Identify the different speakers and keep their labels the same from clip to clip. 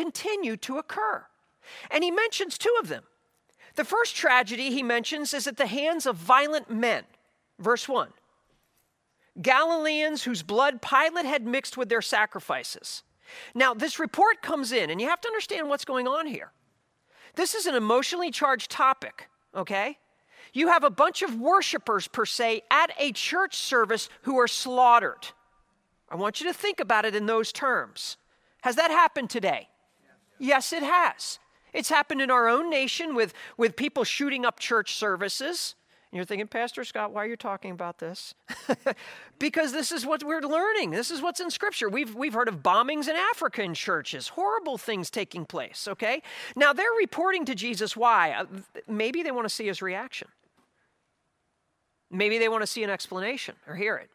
Speaker 1: continue to occur. And he mentions two of them. The first tragedy he mentions is at the hands of violent men. Verse 1 Galileans whose blood Pilate had mixed with their sacrifices. Now, this report comes in, and you have to understand what's going on here. This is an emotionally charged topic, okay? You have a bunch of worshipers, per se, at a church service who are slaughtered. I want you to think about it in those terms. Has that happened today? Yes, it has. It's happened in our own nation with, with people shooting up church services. And you're thinking, Pastor Scott, why are you talking about this? because this is what we're learning. This is what's in Scripture. We've, we've heard of bombings in Africa in churches, horrible things taking place, okay? Now they're reporting to Jesus why. Uh, maybe they want to see his reaction. Maybe they want to see an explanation or hear it.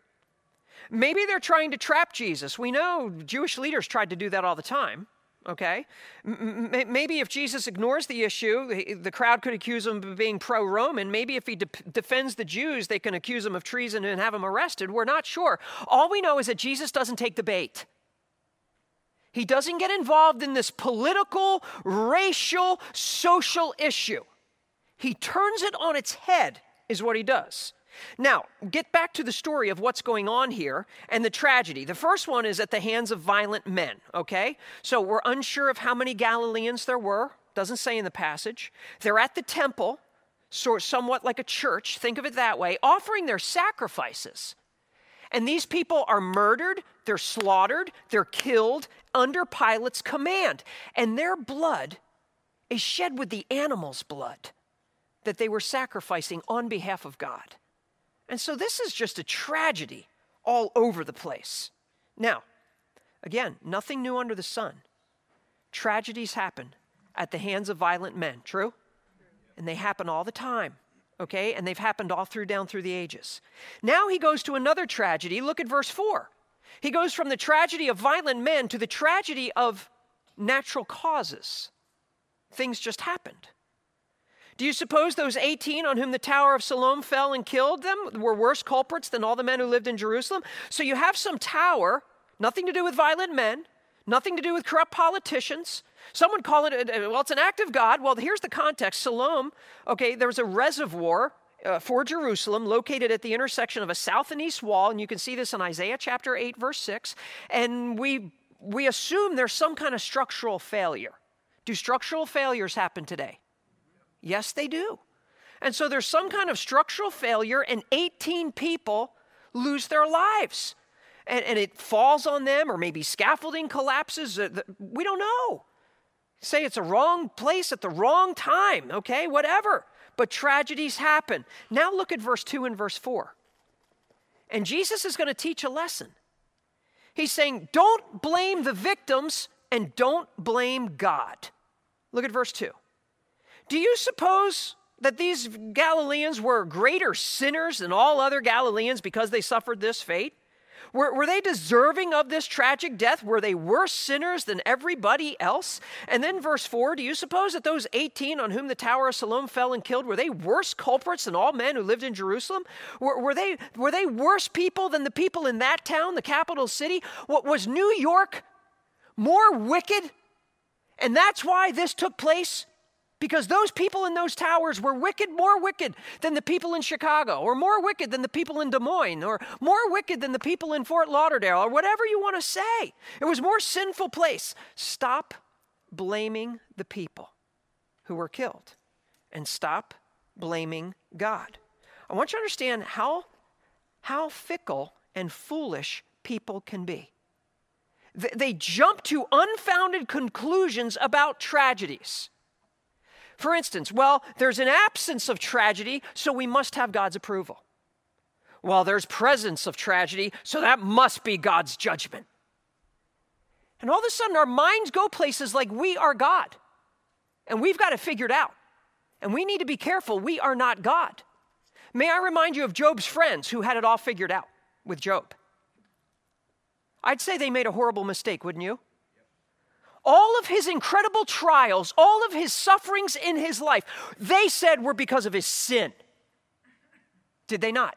Speaker 1: Maybe they're trying to trap Jesus. We know Jewish leaders tried to do that all the time okay? Maybe if Jesus ignores the issue, the crowd could accuse him of being pro Roman. Maybe if he de- defends the Jews, they can accuse him of treason and have him arrested. We're not sure. All we know is that Jesus doesn't take the bait. He doesn't get involved in this political, racial, social issue. He turns it on its head, is what he does. Now, get back to the story of what's going on here and the tragedy. The first one is at the hands of violent men, okay? So we're unsure of how many Galileans there were, doesn't say in the passage. They're at the temple, so somewhat like a church, think of it that way, offering their sacrifices. And these people are murdered, they're slaughtered, they're killed under Pilate's command. And their blood is shed with the animal's blood that they were sacrificing on behalf of God. And so this is just a tragedy all over the place. Now, again, nothing new under the sun. Tragedies happen at the hands of violent men, true? And they happen all the time, okay? And they've happened all through down through the ages. Now he goes to another tragedy. Look at verse 4. He goes from the tragedy of violent men to the tragedy of natural causes. Things just happened. Do you suppose those 18 on whom the Tower of Siloam fell and killed them were worse culprits than all the men who lived in Jerusalem? So you have some tower, nothing to do with violent men, nothing to do with corrupt politicians. Someone call it, well, it's an act of God. Well, here's the context Siloam, okay, there was a reservoir uh, for Jerusalem, located at the intersection of a south and east wall, and you can see this in Isaiah chapter 8, verse 6. And we, we assume there's some kind of structural failure. Do structural failures happen today? Yes, they do. And so there's some kind of structural failure, and 18 people lose their lives. And, and it falls on them, or maybe scaffolding collapses. Uh, we don't know. Say it's a wrong place at the wrong time, okay, whatever. But tragedies happen. Now look at verse 2 and verse 4. And Jesus is going to teach a lesson. He's saying, don't blame the victims and don't blame God. Look at verse 2. Do you suppose that these Galileans were greater sinners than all other Galileans because they suffered this fate? Were, were they deserving of this tragic death? Were they worse sinners than everybody else? And then, verse 4 Do you suppose that those 18 on whom the Tower of Siloam fell and killed, were they worse culprits than all men who lived in Jerusalem? Were, were, they, were they worse people than the people in that town, the capital city? What was New York more wicked? And that's why this took place? Because those people in those towers were wicked, more wicked than the people in Chicago, or more wicked than the people in Des Moines, or more wicked than the people in Fort Lauderdale, or whatever you want to say. It was more sinful place. Stop blaming the people who were killed and stop blaming God. I want you to understand how, how fickle and foolish people can be. They jump to unfounded conclusions about tragedies. For instance, well, there's an absence of tragedy, so we must have God's approval. Well, there's presence of tragedy, so that must be God's judgment. And all of a sudden, our minds go places like we are God, and we've got it figured out. And we need to be careful. We are not God. May I remind you of Job's friends who had it all figured out with Job? I'd say they made a horrible mistake, wouldn't you? All of his incredible trials, all of his sufferings in his life, they said were because of his sin. Did they not?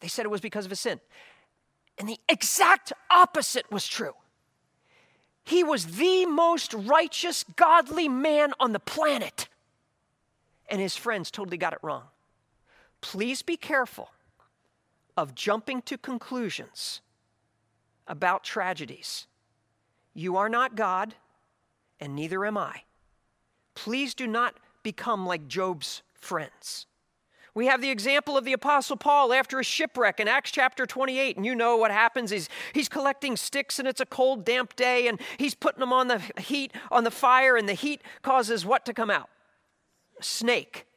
Speaker 1: They said it was because of his sin. And the exact opposite was true. He was the most righteous, godly man on the planet. And his friends totally got it wrong. Please be careful of jumping to conclusions about tragedies. You are not God, and neither am I. Please do not become like Job's friends. We have the example of the Apostle Paul after a shipwreck in Acts chapter 28. And you know what happens. He's, he's collecting sticks and it's a cold, damp day, and he's putting them on the heat, on the fire, and the heat causes what to come out? A snake.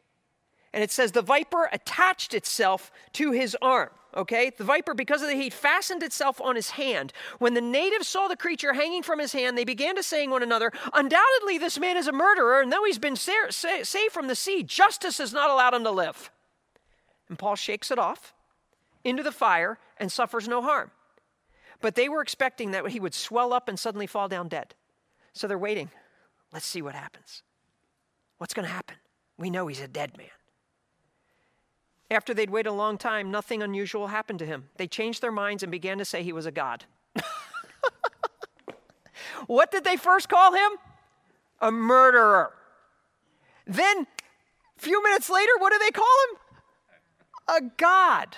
Speaker 1: And it says the viper attached itself to his arm. Okay? The viper, because of the heat, fastened itself on his hand. When the natives saw the creature hanging from his hand, they began to say one another, Undoubtedly, this man is a murderer, and though he's been sa- sa- saved from the sea, justice has not allowed him to live. And Paul shakes it off into the fire and suffers no harm. But they were expecting that he would swell up and suddenly fall down dead. So they're waiting. Let's see what happens. What's going to happen? We know he's a dead man. After they'd waited a long time, nothing unusual happened to him. They changed their minds and began to say he was a god. what did they first call him? A murderer. Then, a few minutes later, what do they call him? a God.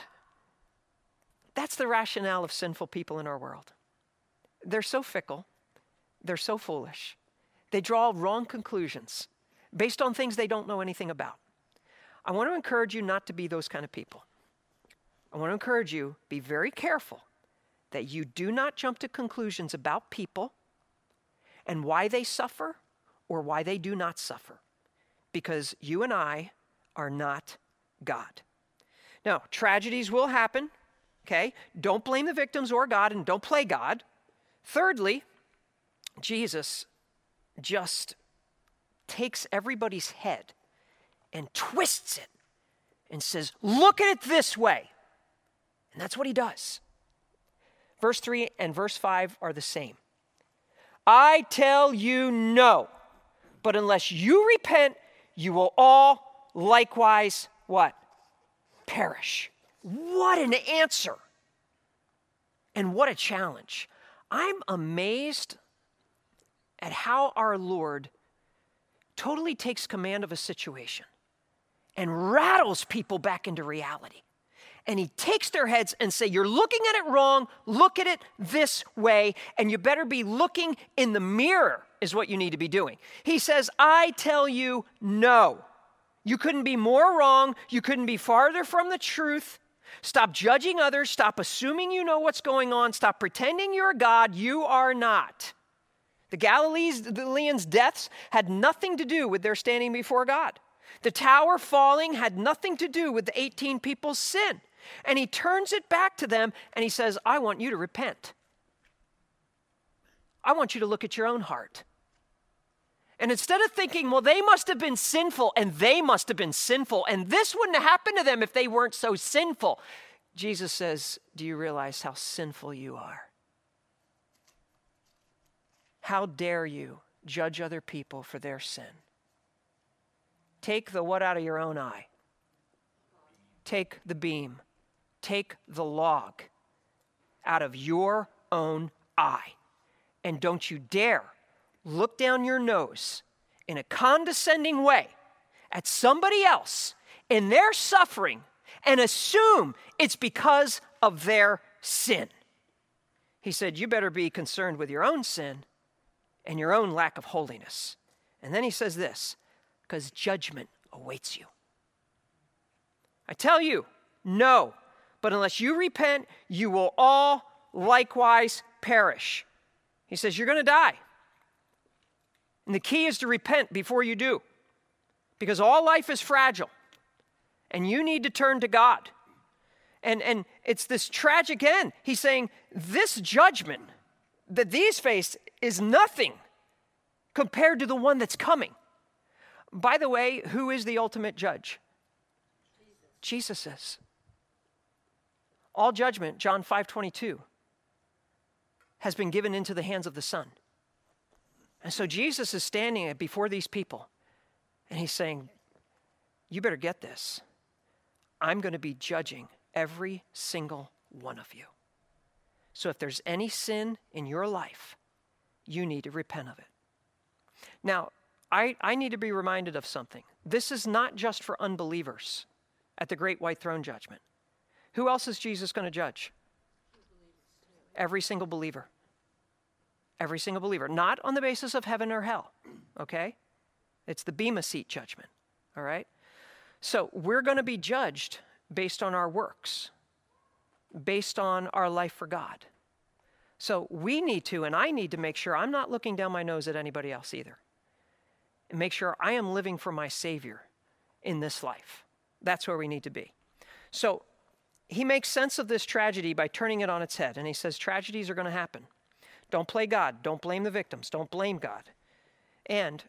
Speaker 1: That's the rationale of sinful people in our world. They're so fickle, they're so foolish. They draw wrong conclusions based on things they don't know anything about. I want to encourage you not to be those kind of people. I want to encourage you be very careful that you do not jump to conclusions about people and why they suffer or why they do not suffer because you and I are not God. Now, tragedies will happen, okay? Don't blame the victims or God and don't play God. Thirdly, Jesus just takes everybody's head and twists it and says, Look at it this way. And that's what he does. Verse 3 and verse 5 are the same. I tell you no, but unless you repent, you will all likewise what? perish. What an answer! And what a challenge. I'm amazed at how our Lord totally takes command of a situation and rattles people back into reality. And he takes their heads and say, "You're looking at it wrong. Look at it this way, and you better be looking in the mirror." Is what you need to be doing. He says, "I tell you no." You couldn't be more wrong. You couldn't be farther from the truth. Stop judging others. Stop assuming you know what's going on. Stop pretending you're God. You are not. The Galileans' deaths had nothing to do with their standing before God. The tower falling had nothing to do with the 18 people's sin. And he turns it back to them and he says, I want you to repent. I want you to look at your own heart. And instead of thinking, well, they must have been sinful and they must have been sinful and this wouldn't have happened to them if they weren't so sinful, Jesus says, Do you realize how sinful you are? How dare you judge other people for their sin? Take the what out of your own eye. Take the beam. Take the log out of your own eye. And don't you dare look down your nose in a condescending way at somebody else in their suffering and assume it's because of their sin. He said, You better be concerned with your own sin and your own lack of holiness. And then he says this because judgment awaits you. I tell you, no, but unless you repent, you will all likewise perish. He says, You're going to die. And the key is to repent before you do, because all life is fragile, and you need to turn to God. And, and it's this tragic end. He's saying, This judgment that these face is nothing compared to the one that's coming. By the way, who is the ultimate judge? Jesus, Jesus is. All judgment, John 5 22, has been given into the hands of the Son. And so Jesus is standing before these people and he's saying, You better get this. I'm going to be judging every single one of you. So if there's any sin in your life, you need to repent of it. Now, I, I need to be reminded of something. This is not just for unbelievers at the great white throne judgment. Who else is Jesus going to judge? Every single believer. Every single believer. Not on the basis of heaven or hell, okay? It's the Bema seat judgment, all right? So we're going to be judged based on our works, based on our life for God. So we need to, and I need to make sure I'm not looking down my nose at anybody else either. And make sure I am living for my Savior in this life. That's where we need to be. So he makes sense of this tragedy by turning it on its head. And he says, tragedies are going to happen. Don't play God. Don't blame the victims. Don't blame God. And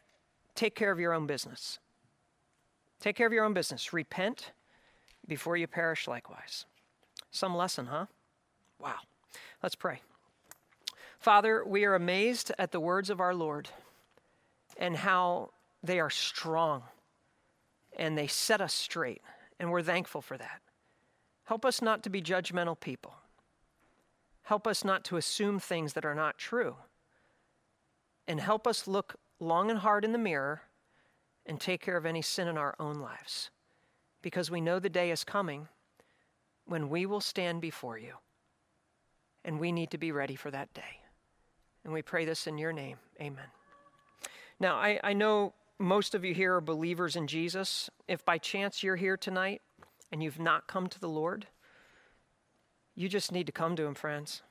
Speaker 1: take care of your own business. Take care of your own business. Repent before you perish likewise. Some lesson, huh? Wow. Let's pray. Father, we are amazed at the words of our Lord and how they are strong and they set us straight, and we're thankful for that. Help us not to be judgmental people. Help us not to assume things that are not true. And help us look long and hard in the mirror and take care of any sin in our own lives. Because we know the day is coming when we will stand before you. And we need to be ready for that day. And we pray this in your name. Amen. Now, I, I know most of you here are believers in Jesus. If by chance you're here tonight and you've not come to the Lord, you just need to come to Him, friends.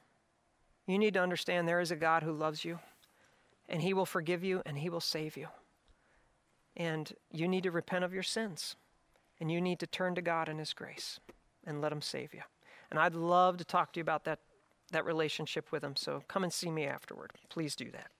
Speaker 1: You need to understand there is a God who loves you, and He will forgive you and He will save you. And you need to repent of your sins, and you need to turn to God in His grace and let Him save you. And I'd love to talk to you about that, that relationship with Him, so come and see me afterward. Please do that.